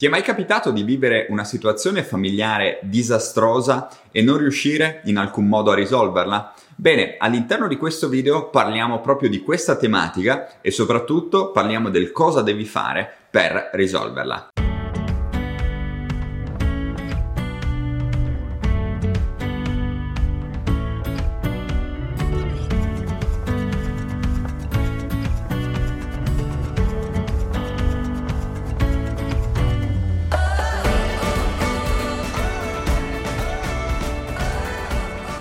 Ti è mai capitato di vivere una situazione familiare disastrosa e non riuscire in alcun modo a risolverla? Bene, all'interno di questo video parliamo proprio di questa tematica e soprattutto parliamo del cosa devi fare per risolverla.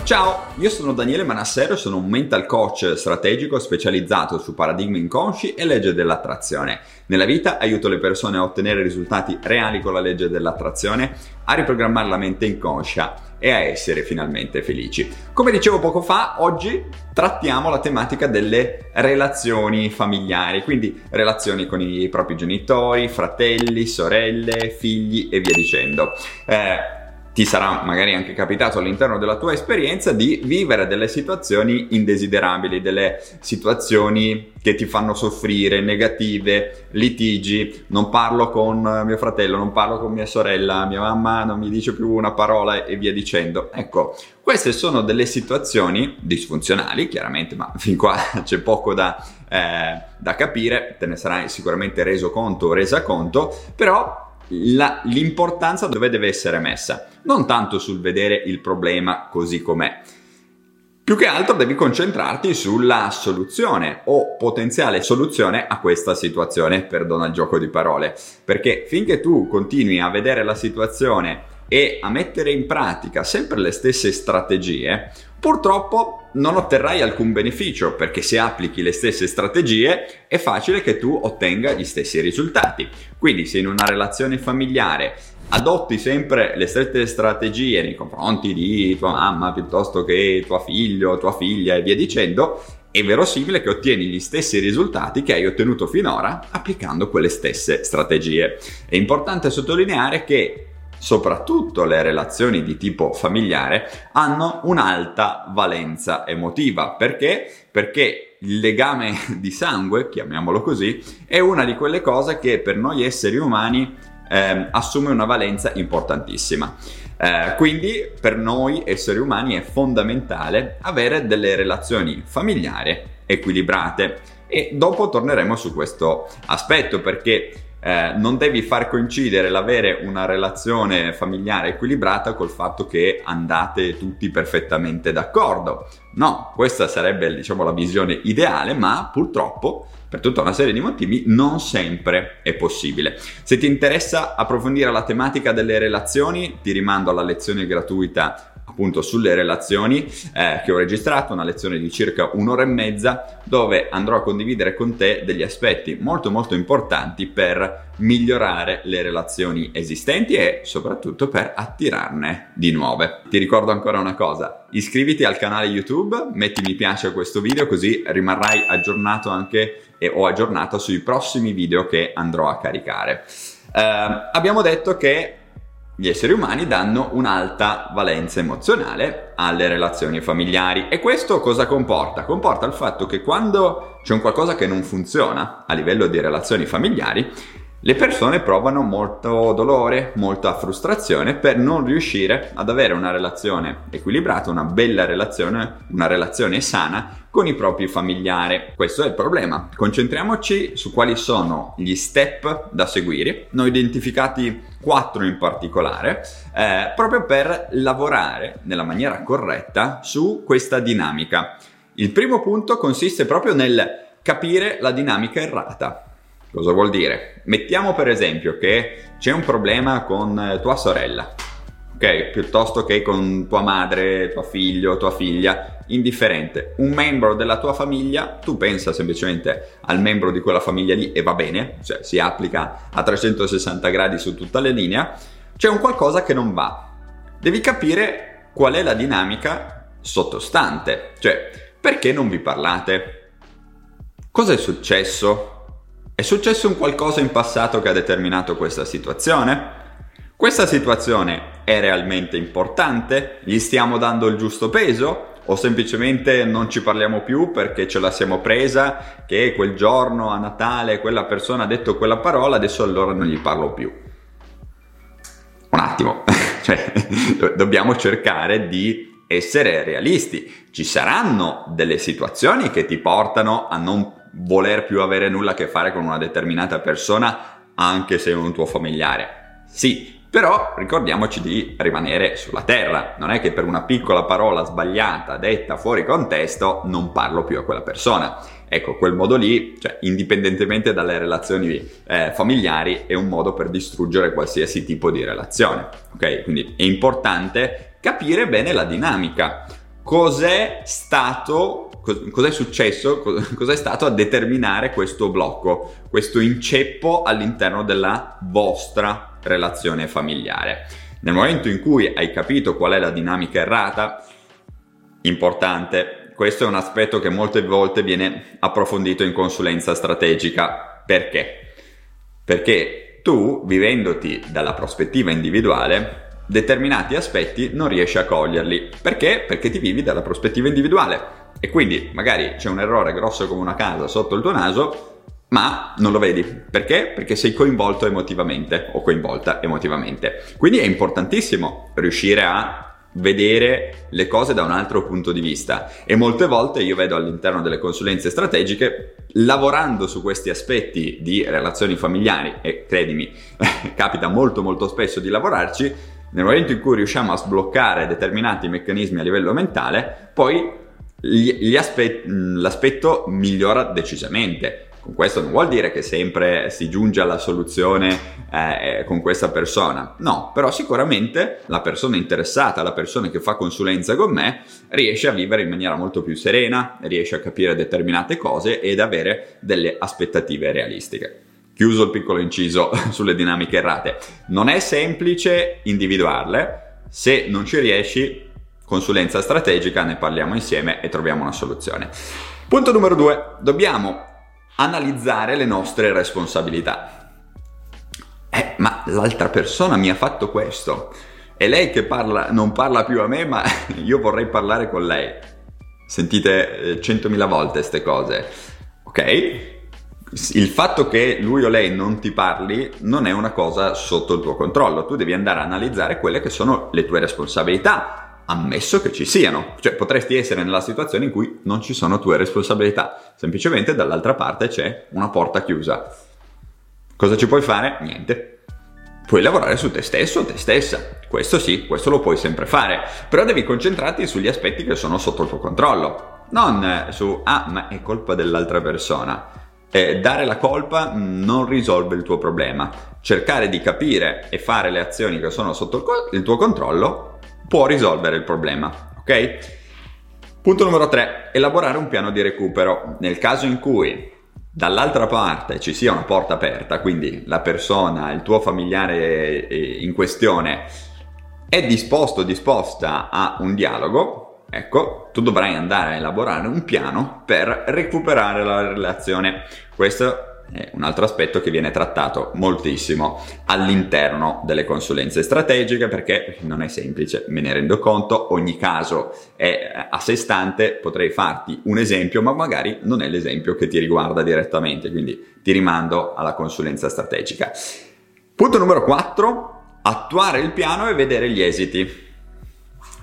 Ciao, io sono Daniele Manassero e sono un mental coach strategico specializzato su paradigmi inconsci e legge dell'attrazione. Nella vita aiuto le persone a ottenere risultati reali con la legge dell'attrazione, a riprogrammare la mente inconscia e a essere finalmente felici. Come dicevo poco fa, oggi trattiamo la tematica delle relazioni familiari, quindi relazioni con i propri genitori, fratelli, sorelle, figli e via dicendo. Eh, ti sarà magari anche capitato all'interno della tua esperienza di vivere delle situazioni indesiderabili, delle situazioni che ti fanno soffrire, negative, litigi, non parlo con mio fratello, non parlo con mia sorella, mia mamma non mi dice più una parola e via dicendo. Ecco, queste sono delle situazioni disfunzionali, chiaramente, ma fin qua c'è poco da, eh, da capire, te ne sarai sicuramente reso conto o resa conto, però la, l'importanza dove deve essere messa, non tanto sul vedere il problema così com'è. Più che altro devi concentrarti sulla soluzione o potenziale soluzione a questa situazione, perdona il gioco di parole, perché finché tu continui a vedere la situazione e a mettere in pratica sempre le stesse strategie, purtroppo non otterrai alcun beneficio perché se applichi le stesse strategie è facile che tu ottenga gli stessi risultati. Quindi se in una relazione familiare adotti sempre le stesse strategie nei confronti di tua mamma piuttosto che tuo figlio, tua figlia e via dicendo, è verosimile che ottieni gli stessi risultati che hai ottenuto finora applicando quelle stesse strategie. È importante sottolineare che soprattutto le relazioni di tipo familiare, hanno un'alta valenza emotiva. Perché? Perché il legame di sangue, chiamiamolo così, è una di quelle cose che per noi esseri umani eh, assume una valenza importantissima. Eh, quindi per noi esseri umani è fondamentale avere delle relazioni familiari equilibrate e dopo torneremo su questo aspetto perché eh, non devi far coincidere l'avere una relazione familiare equilibrata col fatto che andate tutti perfettamente d'accordo. No, questa sarebbe diciamo la visione ideale, ma purtroppo per tutta una serie di motivi non sempre è possibile. Se ti interessa approfondire la tematica delle relazioni, ti rimando alla lezione gratuita appunto sulle relazioni eh, che ho registrato, una lezione di circa un'ora e mezza dove andrò a condividere con te degli aspetti molto molto importanti per migliorare le relazioni esistenti e soprattutto per attirarne di nuove. Ti ricordo ancora una cosa, iscriviti al canale YouTube, metti mi piace a questo video così rimarrai aggiornato anche e, o aggiornato sui prossimi video che andrò a caricare. Eh, abbiamo detto che gli esseri umani danno un'alta valenza emozionale alle relazioni familiari e questo cosa comporta? Comporta il fatto che quando c'è un qualcosa che non funziona a livello di relazioni familiari, le persone provano molto dolore, molta frustrazione per non riuscire ad avere una relazione equilibrata, una bella relazione, una relazione sana con i propri familiari. Questo è il problema. Concentriamoci su quali sono gli step da seguire. Ne ho identificati quattro in particolare, eh, proprio per lavorare nella maniera corretta su questa dinamica. Il primo punto consiste proprio nel capire la dinamica errata. Cosa vuol dire? Mettiamo per esempio che c'è un problema con eh, tua sorella, ok? Piuttosto che con tua madre, tuo figlio, tua figlia, indifferente. Un membro della tua famiglia, tu pensa semplicemente al membro di quella famiglia lì e va bene, cioè si applica a 360 gradi su tutta la linea, c'è un qualcosa che non va. Devi capire qual è la dinamica sottostante, cioè perché non vi parlate? Cosa è successo? È successo un qualcosa in passato che ha determinato questa situazione? Questa situazione è realmente importante? Gli stiamo dando il giusto peso? O semplicemente non ci parliamo più perché ce la siamo presa che quel giorno a Natale quella persona ha detto quella parola, adesso allora non gli parlo più? un attimo, cioè, dobbiamo cercare di essere realisti. Ci saranno delle situazioni che ti portano a non voler più avere nulla a che fare con una determinata persona anche se è un tuo familiare. Sì, però ricordiamoci di rimanere sulla terra, non è che per una piccola parola sbagliata, detta fuori contesto, non parlo più a quella persona. Ecco, quel modo lì, cioè, indipendentemente dalle relazioni eh, familiari, è un modo per distruggere qualsiasi tipo di relazione. Ok? Quindi è importante capire bene la dinamica. Cos'è stato cos'è successo, cos'è stato a determinare questo blocco, questo inceppo all'interno della vostra relazione familiare. Nel momento in cui hai capito qual è la dinamica errata, importante, questo è un aspetto che molte volte viene approfondito in consulenza strategica. Perché? Perché tu, vivendoti dalla prospettiva individuale, determinati aspetti non riesci a coglierli. Perché? Perché ti vivi dalla prospettiva individuale. E quindi magari c'è un errore grosso come una casa sotto il tuo naso, ma non lo vedi. Perché? Perché sei coinvolto emotivamente o coinvolta emotivamente. Quindi è importantissimo riuscire a vedere le cose da un altro punto di vista e molte volte io vedo all'interno delle consulenze strategiche lavorando su questi aspetti di relazioni familiari e credimi capita molto molto spesso di lavorarci nel momento in cui riusciamo a sbloccare determinati meccanismi a livello mentale poi gli, gli aspe- l'aspetto migliora decisamente. Con questo non vuol dire che sempre si giunge alla soluzione eh, con questa persona, no, però sicuramente la persona interessata, la persona che fa consulenza con me, riesce a vivere in maniera molto più serena, riesce a capire determinate cose ed avere delle aspettative realistiche. Chiuso il piccolo inciso sulle dinamiche errate. Non è semplice individuarle, se non ci riesci consulenza strategica, ne parliamo insieme e troviamo una soluzione. Punto numero due, dobbiamo analizzare le nostre responsabilità. Eh, ma l'altra persona mi ha fatto questo. È lei che parla, non parla più a me, ma io vorrei parlare con lei. Sentite eh, centomila volte queste cose. Ok? il fatto che lui o lei non ti parli non è una cosa sotto il tuo controllo, tu devi andare a analizzare quelle che sono le tue responsabilità, ammesso che ci siano. Cioè potresti essere nella situazione in cui non ci sono tue responsabilità, semplicemente dall'altra parte c'è una porta chiusa. Cosa ci puoi fare? Niente. Puoi lavorare su te stesso o te stessa. Questo sì, questo lo puoi sempre fare, però devi concentrarti sugli aspetti che sono sotto il tuo controllo, non su ah, ma è colpa dell'altra persona. Eh, dare la colpa non risolve il tuo problema. Cercare di capire e fare le azioni che sono sotto il, co- il tuo controllo può risolvere il problema, ok? Punto numero 3, elaborare un piano di recupero. Nel caso in cui dall'altra parte ci sia una porta aperta, quindi la persona, il tuo familiare in questione è disposto o disposta a un dialogo, ecco, tu dovrai andare a elaborare un piano per recuperare la relazione. Questo è un altro aspetto che viene trattato moltissimo all'interno delle consulenze strategiche perché non è semplice, me ne rendo conto, ogni caso è a sé stante, potrei farti un esempio ma magari non è l'esempio che ti riguarda direttamente, quindi ti rimando alla consulenza strategica. Punto numero 4, attuare il piano e vedere gli esiti.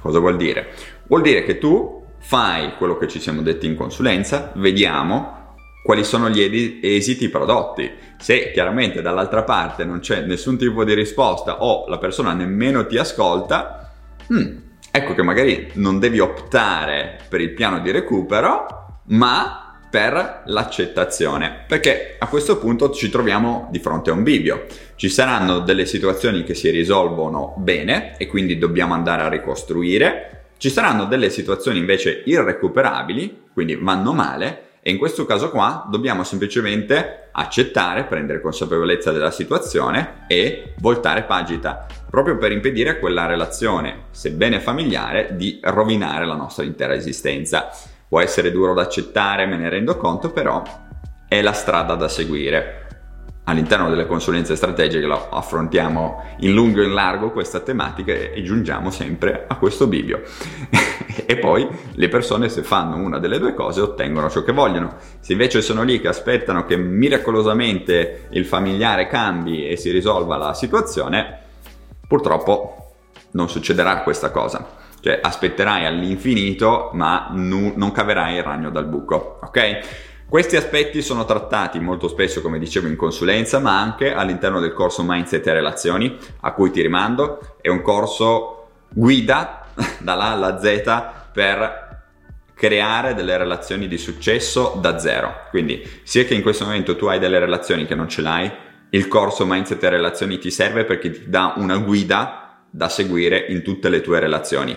Cosa vuol dire? Vuol dire che tu fai quello che ci siamo detti in consulenza, vediamo quali sono gli esiti prodotti. Se chiaramente dall'altra parte non c'è nessun tipo di risposta o la persona nemmeno ti ascolta, hmm, ecco che magari non devi optare per il piano di recupero, ma per l'accettazione, perché a questo punto ci troviamo di fronte a un bivio. Ci saranno delle situazioni che si risolvono bene e quindi dobbiamo andare a ricostruire, ci saranno delle situazioni invece irrecuperabili, quindi vanno male e in questo caso qua dobbiamo semplicemente accettare, prendere consapevolezza della situazione e voltare pagina, proprio per impedire a quella relazione, sebbene familiare, di rovinare la nostra intera esistenza. Può essere duro da accettare, me ne rendo conto, però è la strada da seguire all'interno delle consulenze strategiche affrontiamo in lungo e in largo questa tematica e giungiamo sempre a questo bivio. e poi le persone se fanno una delle due cose ottengono ciò che vogliono. Se invece sono lì che aspettano che miracolosamente il familiare cambi e si risolva la situazione, purtroppo non succederà questa cosa. Cioè aspetterai all'infinito ma nu- non caverai il ragno dal buco, ok? Questi aspetti sono trattati molto spesso, come dicevo, in consulenza, ma anche all'interno del corso Mindset e Relazioni, a cui ti rimando. È un corso guida dalla A alla Z per creare delle relazioni di successo da zero. Quindi, sia che in questo momento tu hai delle relazioni che non ce l'hai, il corso Mindset e Relazioni ti serve perché ti dà una guida da seguire in tutte le tue relazioni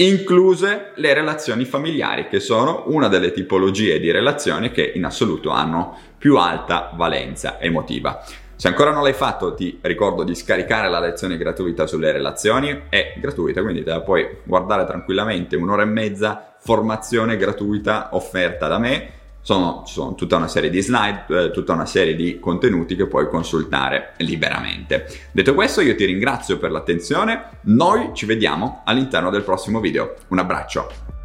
incluse le relazioni familiari, che sono una delle tipologie di relazioni che in assoluto hanno più alta valenza emotiva. Se ancora non l'hai fatto, ti ricordo di scaricare la lezione gratuita sulle relazioni, è gratuita, quindi te la puoi guardare tranquillamente, un'ora e mezza, formazione gratuita offerta da me sono, sono, tutta una serie di slide, eh, tutta una serie di contenuti che puoi consultare liberamente. Detto questo, io ti ringrazio per l'attenzione, noi ci vediamo all'interno del prossimo video. Un abbraccio!